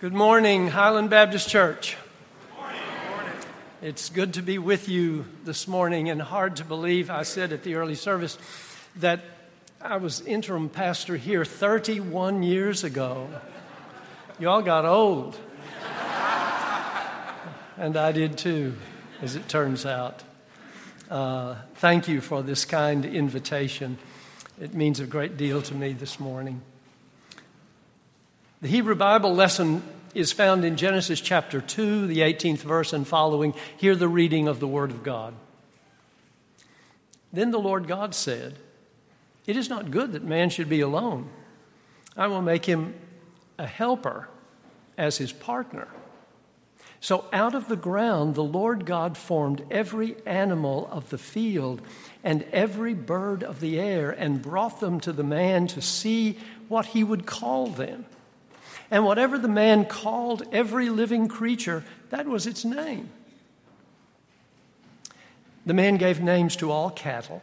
Good morning, Highland Baptist Church. It's good to be with you this morning, and hard to believe I said at the early service that I was interim pastor here 31 years ago. Y'all got old. and I did too, as it turns out. Uh, thank you for this kind invitation. It means a great deal to me this morning. The Hebrew Bible lesson is found in Genesis chapter 2, the 18th verse and following. Hear the reading of the Word of God. Then the Lord God said, It is not good that man should be alone. I will make him a helper as his partner. So out of the ground the Lord God formed every animal of the field and every bird of the air and brought them to the man to see what he would call them. And whatever the man called every living creature, that was its name. The man gave names to all cattle,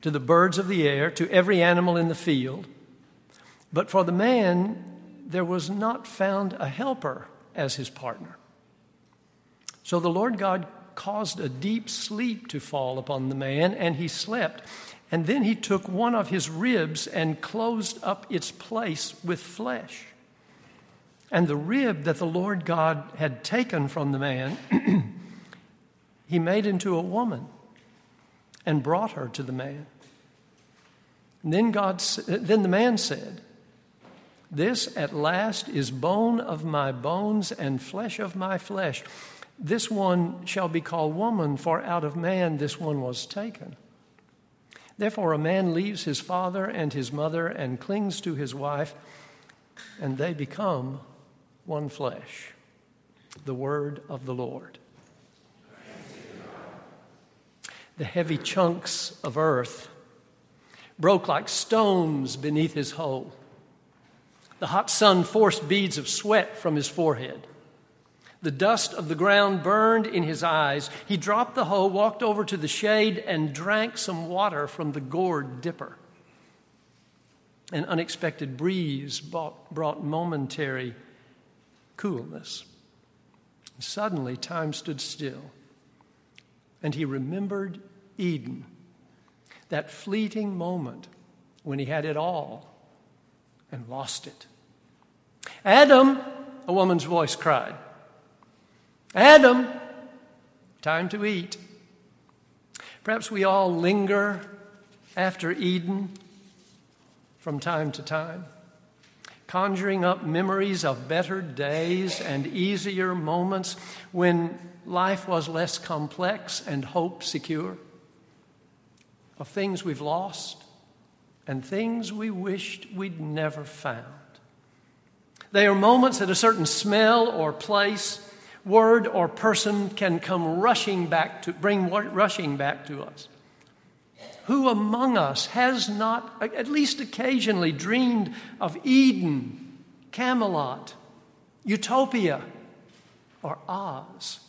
to the birds of the air, to every animal in the field. But for the man, there was not found a helper as his partner. So the Lord God caused a deep sleep to fall upon the man, and he slept. And then he took one of his ribs and closed up its place with flesh. And the rib that the Lord God had taken from the man, he made into a woman and brought her to the man. And then, God, then the man said, This at last is bone of my bones and flesh of my flesh. This one shall be called woman, for out of man this one was taken. Therefore, a man leaves his father and his mother and clings to his wife, and they become one flesh. The word of the Lord. The heavy chunks of earth broke like stones beneath his hoe. The hot sun forced beads of sweat from his forehead. The dust of the ground burned in his eyes. He dropped the hoe, walked over to the shade, and drank some water from the gourd dipper. An unexpected breeze brought momentary coolness. Suddenly, time stood still, and he remembered Eden, that fleeting moment when he had it all and lost it. Adam, a woman's voice cried. Adam, time to eat. Perhaps we all linger after Eden from time to time conjuring up memories of better days and easier moments when life was less complex and hope secure, of things we've lost and things we wished we'd never found. They are moments that a certain smell or place, word or person can come rushing back to bring rushing back to us. Who among us has not, at least occasionally, dreamed of Eden, Camelot, Utopia, or Oz?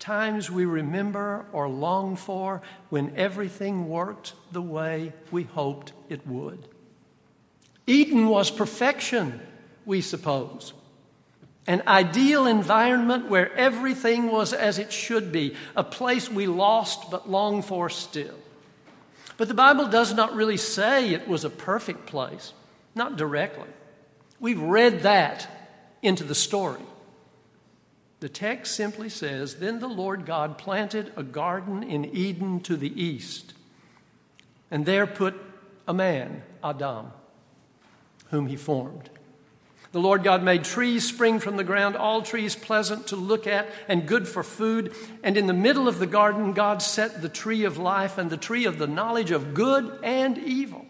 Times we remember or long for when everything worked the way we hoped it would. Eden was perfection, we suppose. An ideal environment where everything was as it should be, a place we lost but long for still. But the Bible does not really say it was a perfect place, not directly. We've read that into the story. The text simply says Then the Lord God planted a garden in Eden to the east, and there put a man, Adam, whom he formed. The Lord God made trees spring from the ground, all trees pleasant to look at and good for food. And in the middle of the garden, God set the tree of life and the tree of the knowledge of good and evil.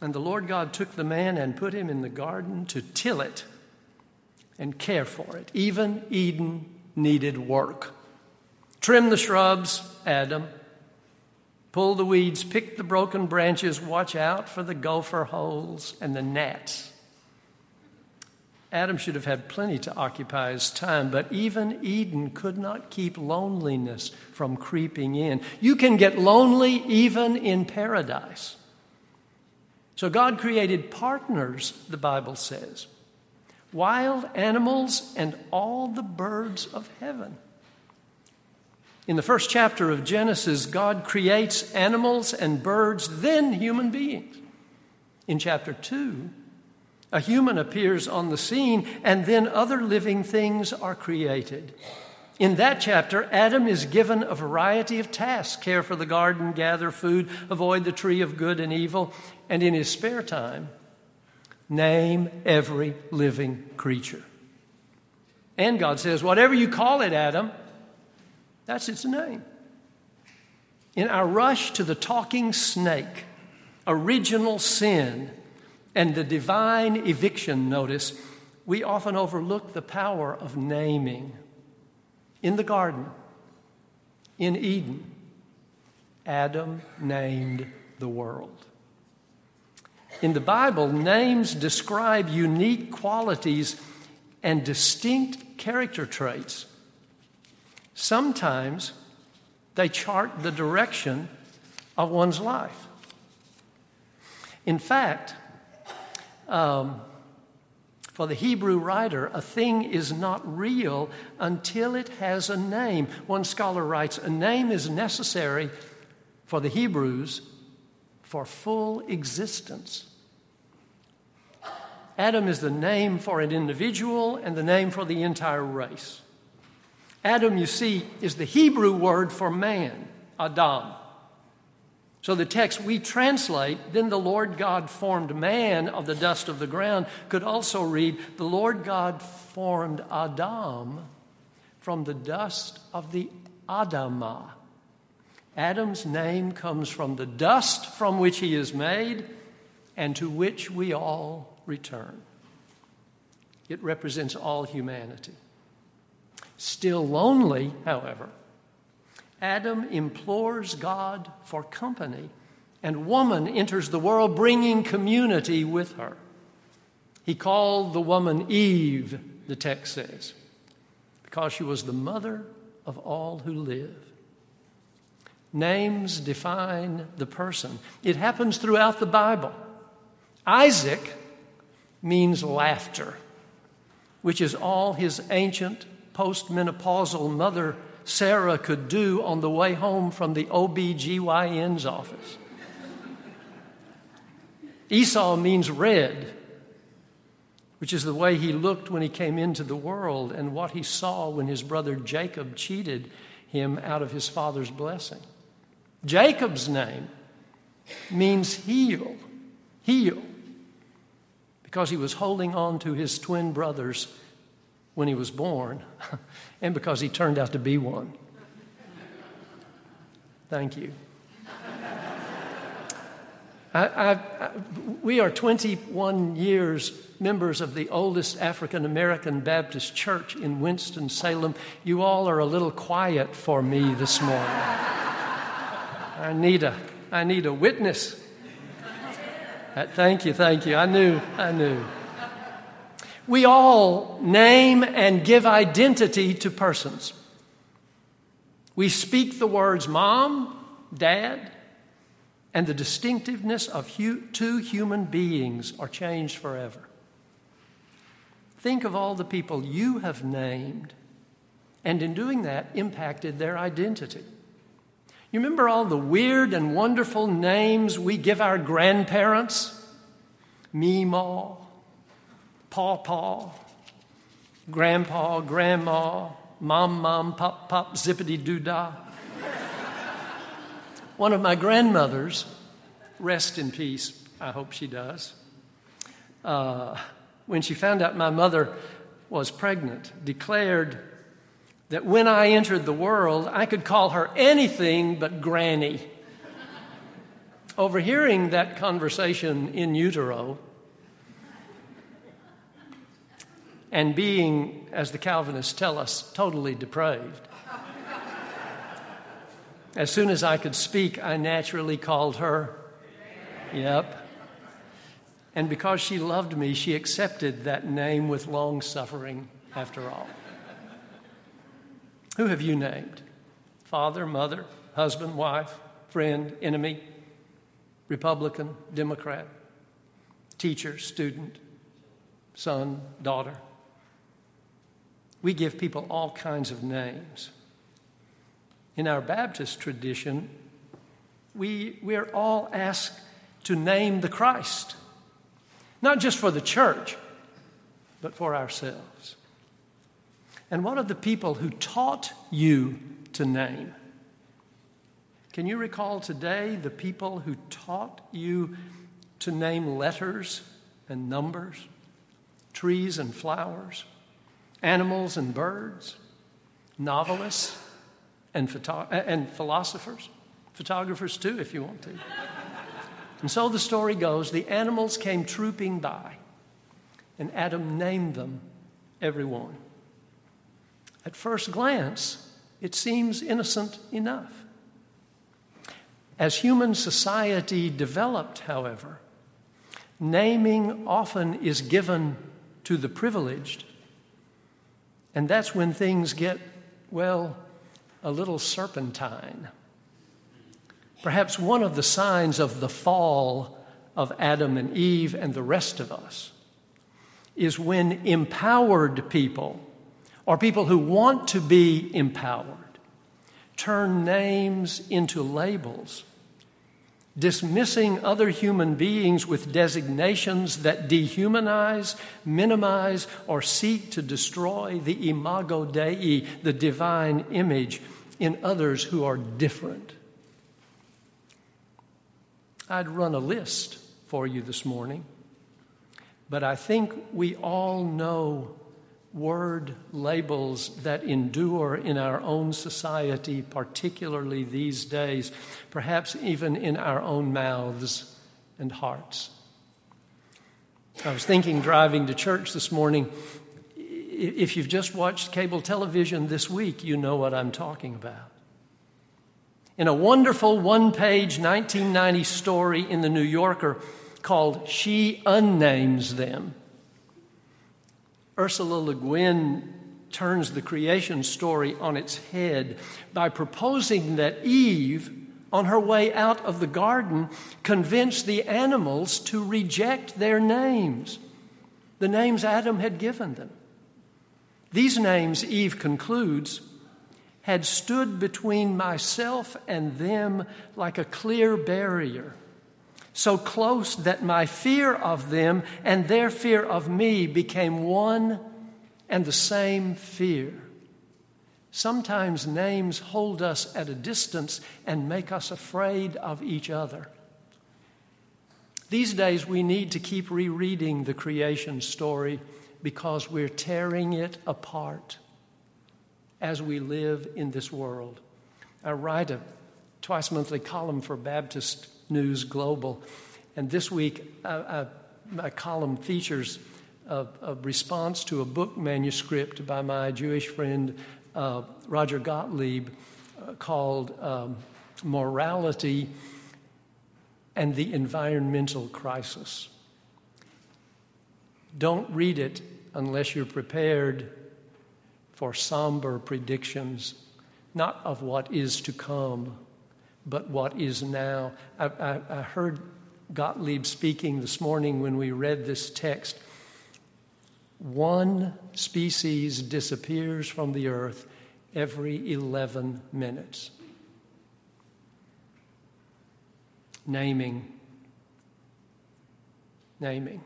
And the Lord God took the man and put him in the garden to till it and care for it. Even Eden needed work. Trim the shrubs, Adam. Pull the weeds, pick the broken branches, watch out for the gopher holes and the gnats. Adam should have had plenty to occupy his time, but even Eden could not keep loneliness from creeping in. You can get lonely even in paradise. So God created partners, the Bible says. wild animals, and all the birds of heaven. In the first chapter of Genesis, God creates animals and birds, then human beings. In chapter 2, a human appears on the scene, and then other living things are created. In that chapter, Adam is given a variety of tasks care for the garden, gather food, avoid the tree of good and evil, and in his spare time, name every living creature. And God says, Whatever you call it, Adam, that's its name. In our rush to the talking snake, original sin, and the divine eviction notice, we often overlook the power of naming. In the garden, in Eden, Adam named the world. In the Bible, names describe unique qualities and distinct character traits. Sometimes they chart the direction of one's life. In fact, um, for the Hebrew writer, a thing is not real until it has a name. One scholar writes a name is necessary for the Hebrews for full existence. Adam is the name for an individual and the name for the entire race. Adam, you see, is the Hebrew word for man, Adam. So the text we translate, then the Lord God formed man of the dust of the ground, could also read, the Lord God formed Adam from the dust of the Adamah. Adam's name comes from the dust from which he is made and to which we all return. It represents all humanity. Still lonely, however, Adam implores God for company, and woman enters the world bringing community with her. He called the woman Eve, the text says, because she was the mother of all who live. Names define the person. It happens throughout the Bible. Isaac means laughter, which is all his ancient postmenopausal mother Sarah could do on the way home from the OB/GYN's office. Esau means red, which is the way he looked when he came into the world and what he saw when his brother Jacob cheated him out of his father's blessing. Jacob's name means heel, heel, because he was holding on to his twin brothers when he was born and because he turned out to be one. Thank you. I, I, I, we are 21 years members of the oldest African American Baptist church in Winston-Salem. You all are a little quiet for me this morning. I need a, I need a witness. Thank you, thank you. I knew, I knew. We all name and give identity to persons. We speak the words mom, dad, and the distinctiveness of two human beings are changed forever. Think of all the people you have named, and in doing that, impacted their identity. You remember all the weird and wonderful names we give our grandparents? Meemaw, Paw Paw, Grandpa, Grandma, Mom, Mom, Pop, Pop, Zippity Doo Dah. One of my grandmothers, rest in peace, I hope she does, uh, when she found out my mother was pregnant, declared that when I entered the world, I could call her anything but Granny. Overhearing that conversation in utero, and being, as the Calvinists tell us, totally depraved. As soon as I could speak, I naturally called her. Yep. And because she loved me, she accepted that name with long suffering after all. Who have you named? Father, mother, husband, wife, friend, enemy, Republican, Democrat, teacher, student, son, daughter. We give people all kinds of names. In our Baptist tradition, we, we're all asked to name the Christ, not just for the church, but for ourselves. And what of the people who taught you to name? Can you recall today the people who taught you to name letters and numbers, trees and flowers, animals and birds, novelists and, photo- and philosophers, photographers too, if you want to. and so the story goes the animals came trooping by, and Adam named them, every one. At first glance, it seems innocent enough. As human society developed, however, naming often is given to the privileged and that's when things get, well, a little serpentine. Perhaps one of the signs of the fall of Adam and Eve and the rest of us is when empowered people, or people who want to be empowered, turn names into labels dismissing other human beings with designations that dehumanize, minimize, or seek to destroy the imago Dei, the divine image, in others who are different. I'd run a list for you this morning, but I think we all know word labels that endure in our own society, particularly these days, perhaps even in our own mouths and hearts. I was thinking driving to church this morning, if you've just watched cable television this week, you know what I'm talking about. In a wonderful one page 1990 story in the New Yorker called She Unnames Them, Ursula Le Guin turns the creation story on its head by proposing that Eve, on her way out of the garden, convinced the animals to reject their names, the names Adam had given them. These names, Eve concludes, had stood between myself and them like a clear barrier so close that my fear of them and their fear of me became one and the same fear. Sometimes names hold us at a distance and make us afraid of each other. These days, we need to keep rereading the creation story because we're tearing it apart as we live in this world. I write a twice monthly column for Baptist News Global. And this week, uh, my column features a, a, response to a book manuscript by my Jewish friend uh, Roger Gottlieb uh, called um, Morality and the Environmental Crisis. Don't read it unless you're prepared for somber predictions, not of what is to come but what is now. I, I, I heard Gottlieb speaking this morning when we read this text. One species disappears from the earth every 11 minutes. Naming. Naming.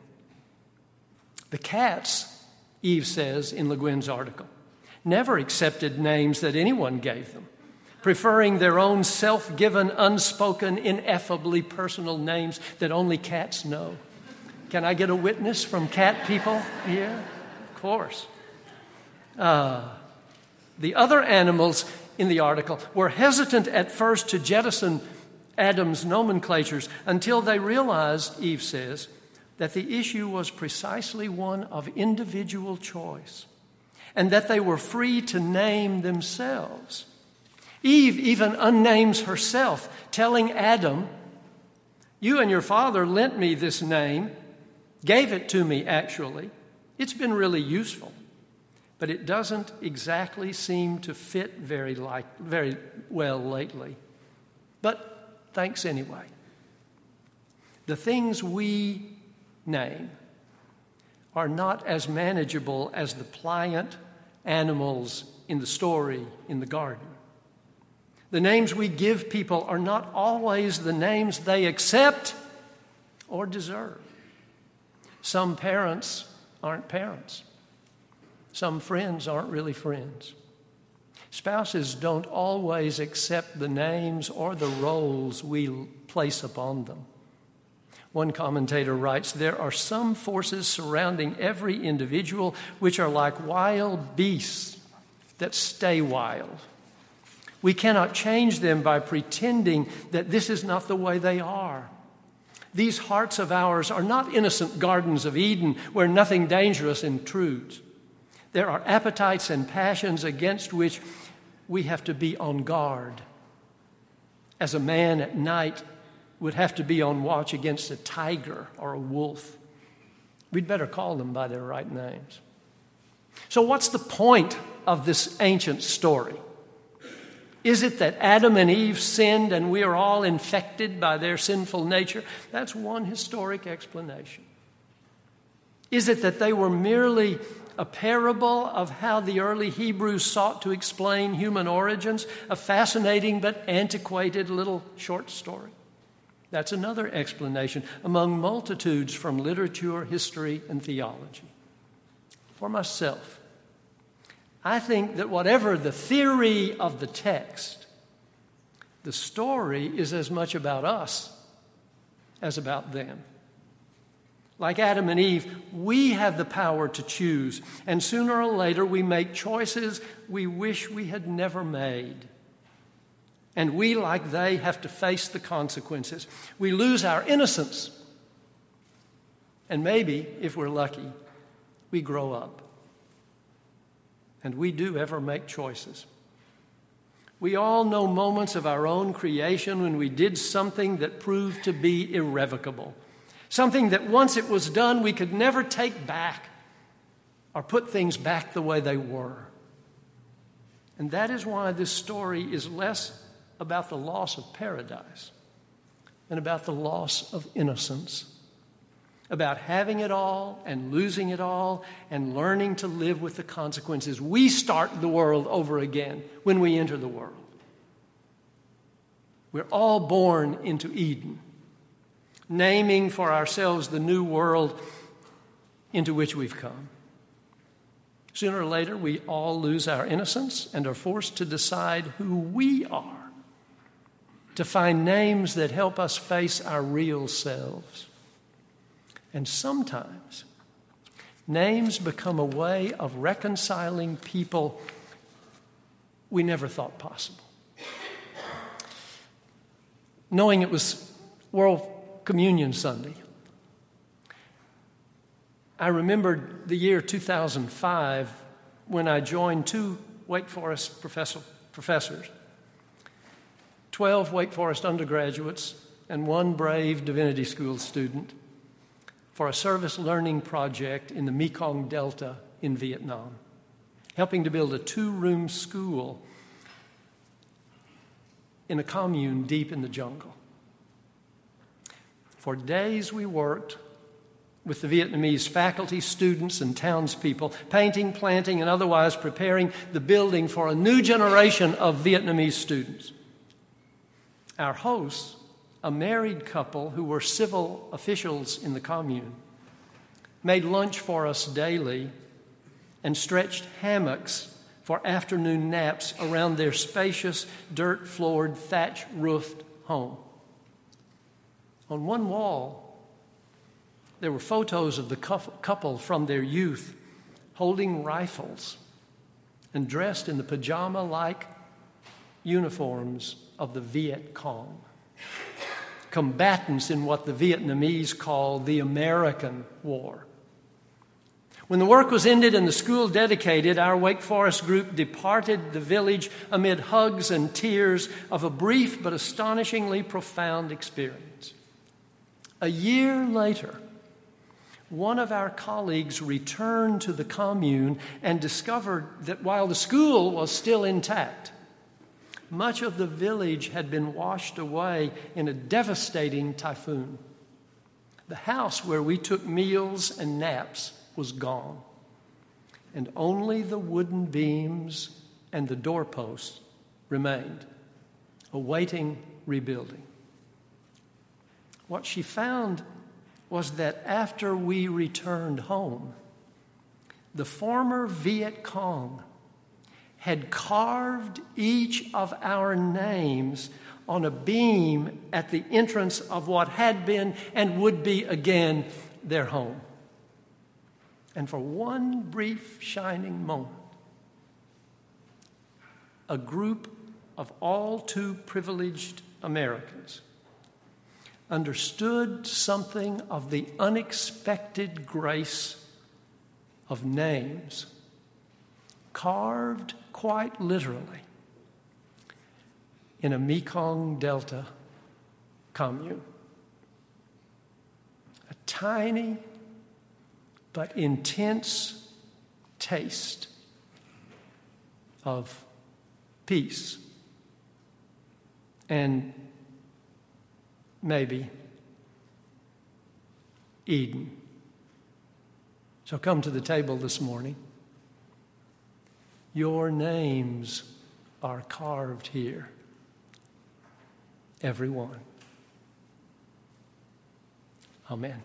The cats, Eve says in Le Guin's article, never accepted names that anyone gave them preferring their own self given, unspoken, ineffably personal names that only cats know. Can I get a witness from cat people here? Of course. Uh, the other animals in the article were hesitant at first to jettison Adam's nomenclatures until they realized, Eve says, that the issue was precisely one of individual choice and that they were free to name themselves. Eve even unnames herself, telling Adam, You and your father lent me this name, gave it to me actually. It's been really useful, but it doesn't exactly seem to fit very, like, very well lately. But thanks anyway. The things we name are not as manageable as the pliant animals in the story in the garden. The names we give people are not always the names they accept or deserve. Some parents aren't parents. Some friends aren't really friends. Spouses don't always accept the names or the roles we place upon them. One commentator writes There are some forces surrounding every individual which are like wild beasts that stay wild. We cannot change them by pretending that this is not the way they are. These hearts of ours are not innocent gardens of Eden where nothing dangerous intrudes. There are appetites and passions against which we have to be on guard. As a man at night would have to be on watch against a tiger or a wolf, we'd better call them by their right names. So, what's the point of this ancient story? Is it that Adam and Eve sinned and we are all infected by their sinful nature? That's one historic explanation. Is it that they were merely a parable of how the early Hebrews sought to explain human origins? A fascinating but antiquated little short story. That's another explanation among multitudes from literature, history, and theology. For myself, I think that whatever the theory of the text, the story is as much about us as about them. Like Adam and Eve, we have the power to choose, and sooner or later we make choices we wish we had never made. And we, like they, have to face the consequences. We lose our innocence, and maybe, if we're lucky, we grow up and we do ever make choices. We all know moments of our own creation when we did something that proved to be irrevocable, something that once it was done, we could never take back or put things back the way they were. And that is why this story is less about the loss of paradise and about the loss of innocence about having it all and losing it all and learning to live with the consequences. We start the world over again when we enter the world. We're all born into Eden, naming for ourselves the new world into which we've come. Sooner or later, we all lose our innocence and are forced to decide who we are, to find names that help us face our real selves. And sometimes names become a way of reconciling people we never thought possible. Knowing it was World Communion Sunday, I remembered the year 2005 when I joined two Wake Forest professor, professors, 12 Wake Forest undergraduates, and one brave divinity school student for a service learning project in the Mekong Delta in Vietnam, helping to build a two room school in a commune deep in the jungle. For days we worked with the Vietnamese faculty, students, and townspeople, painting, planting, and otherwise preparing the building for a new generation of Vietnamese students. Our hosts a married couple who were civil officials in the commune made lunch for us daily and stretched hammocks for afternoon naps around their spacious, dirt floored, thatch roofed home. On one wall, there were photos of the couple from their youth holding rifles and dressed in the pajama like uniforms of the Viet Cong combatants in what the Vietnamese call the American War. When the work was ended and the school dedicated, our Wake Forest group departed the village amid hugs and tears of a brief but astonishingly profound experience. A year later, one of our colleagues returned to the commune and discovered that while the school was still intact, much of the village had been washed away in a devastating typhoon. The house where we took meals and naps was gone, and only the wooden beams and the doorposts remained, awaiting rebuilding. What she found was that after we returned home, the former Viet Cong had carved each of our names on a beam at the entrance of what had been and would be again their home. And for one brief shining moment, a group of all too privileged Americans understood something of the unexpected grace of names carved quite literally in a Mekong Delta commune. A tiny but intense taste of peace and maybe Eden. So come to the table this morning. Your names are carved here. Every one. Amen.